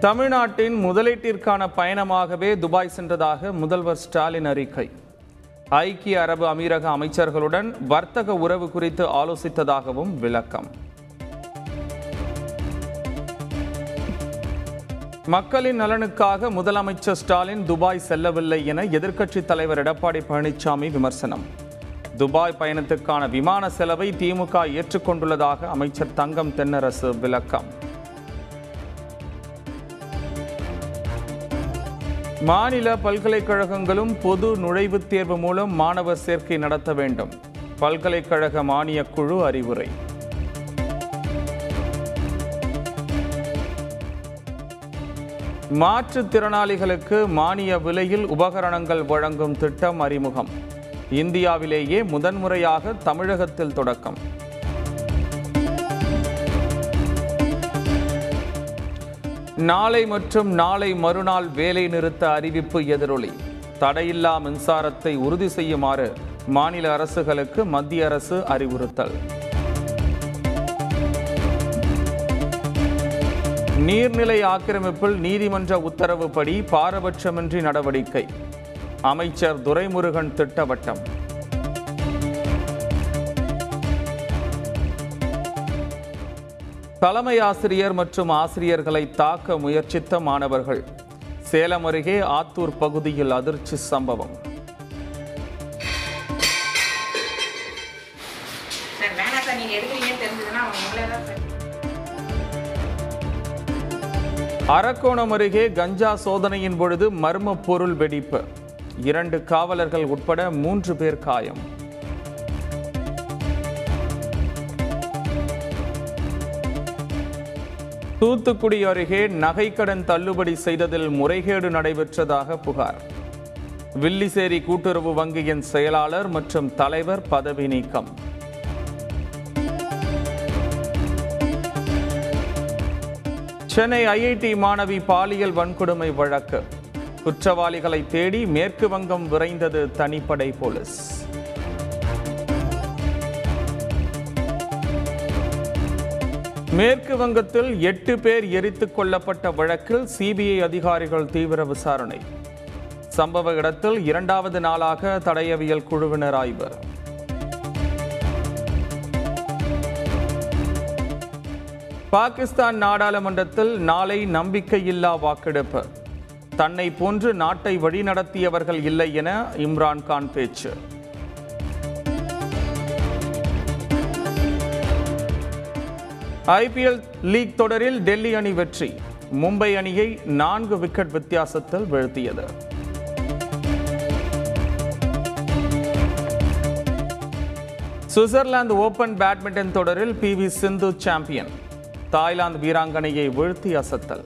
தமிழ்நாட்டின் முதலீட்டிற்கான பயணமாகவே துபாய் சென்றதாக முதல்வர் ஸ்டாலின் அறிக்கை. ஐக்கிய அரபு அமீரக அமைச்சர்களுடன் வர்த்தக உறவு குறித்து ஆலோசித்ததாகவும் விளக்கம். மக்களின் நலனுக்காக முதலமைச்சர் ஸ்டாலின் துபாய் செல்லவில்லை என எதிர்க்கட்சித் தலைவர் எடப்பாடி பழனிசாமி விமர்சனம். துபாய் பயணத்துக்கான விமான செலவை திமுக ஏற்றுக்கொண்டுள்ளதாக அமைச்சர் தங்கம் தென்னரசு விளக்கம். மாநில பல்கலைக்கழகங்களும் பொது நுழைவுத் தேர்வு மூலம் மாணவர் சேர்க்கை நடத்த வேண்டும். பல்கலைக்கழக மானியக் குழு அறிவுரை. மாற்றுத்திறனாளிகளுக்கு மானிய விலையில் உபகரணங்கள் வழங்கும் திட்டம் அறிமுகம். இந்தியாவிலேயே முதன்முறையாக தமிழகத்தில் தொடக்கம். நாளை மற்றும் நாளை மறுநாள் வேலை நிறுத்த அறிவிப்பு எதிரொலி. தடையில்லா மின்சாரத்தை உறுதி செய்யுமாறு மாநில அரசுகளுக்கு மத்திய அரசு அறிவுறுத்தல். நீர்நிலை ஆக்கிரமிப்பில் நீதிமன்ற உத்தரவுப்படி பாரபட்சமின்றி நடவடிக்கை. அமைச்சர் துரைமுருகன் திட்டவட்டம். தலைமை ஆசிரியர் மற்றும் ஆசிரியர்களை தாக்க முயற்சித்த மாணவர்கள். சேலம் அருகே ஆத்தூர் பகுதியில் அதிர்ச்சி சம்பவம். அரக்கோணம் அருகே கஞ்சா சோதனையின் பொழுது மர்ம பொருள் வெடிப்பு. இரண்டு காவலர்கள் உட்பட மூன்று பேர் காயம். தூத்துக்குடி அருகே நகைக்கடன் தள்ளுபடி செய்ததில் முறைகேடு நடைபெற்றதாக புகார். வில்லிசேரி கூட்டுறவு வங்கியின் செயலாளர் மற்றும் தலைவர் பதவி நீக்கம். சென்னை ஐஐடி மாணவி பாலியல் வன்கொடுமை வழக்கு. குற்றவாளிகளை தேடி மேற்கு வங்கம் விரைந்தது தனிப்படை போலீஸ். மேற்கு வங்கத்தில் எட்டு பேர் எரித்துக் கொல்லப்பட்ட வழக்கில் சிபிஐ அதிகாரிகள் தீவிர விசாரணை. சம்பவ இடத்தில் இரண்டாவது நாளாக தடையவியல் குழுவினர் ஆய்வு. பாகிஸ்தான் நாடாளுமன்றத்தில் நாளை நம்பிக்கையில்லா வாக்கெடுப்பு. தன்னை போன்று நாட்டை வழிநடத்தியவர்கள் இல்லை என இம்ரான்கான் பேச்சு. ஐபிஎல் லீக் தொடரில் டெல்லி அணி வெற்றி. மும்பை அணியை நான்கு விக்கெட் வித்தியாசத்தில் வீழ்த்தியது. சுவிட்சர்லாந்து ஓபன் பேட்மிண்டன் தொடரில் P V Sindhu champion. Thailand வீராங்கனையை வீழ்த்தி அசத்தல்.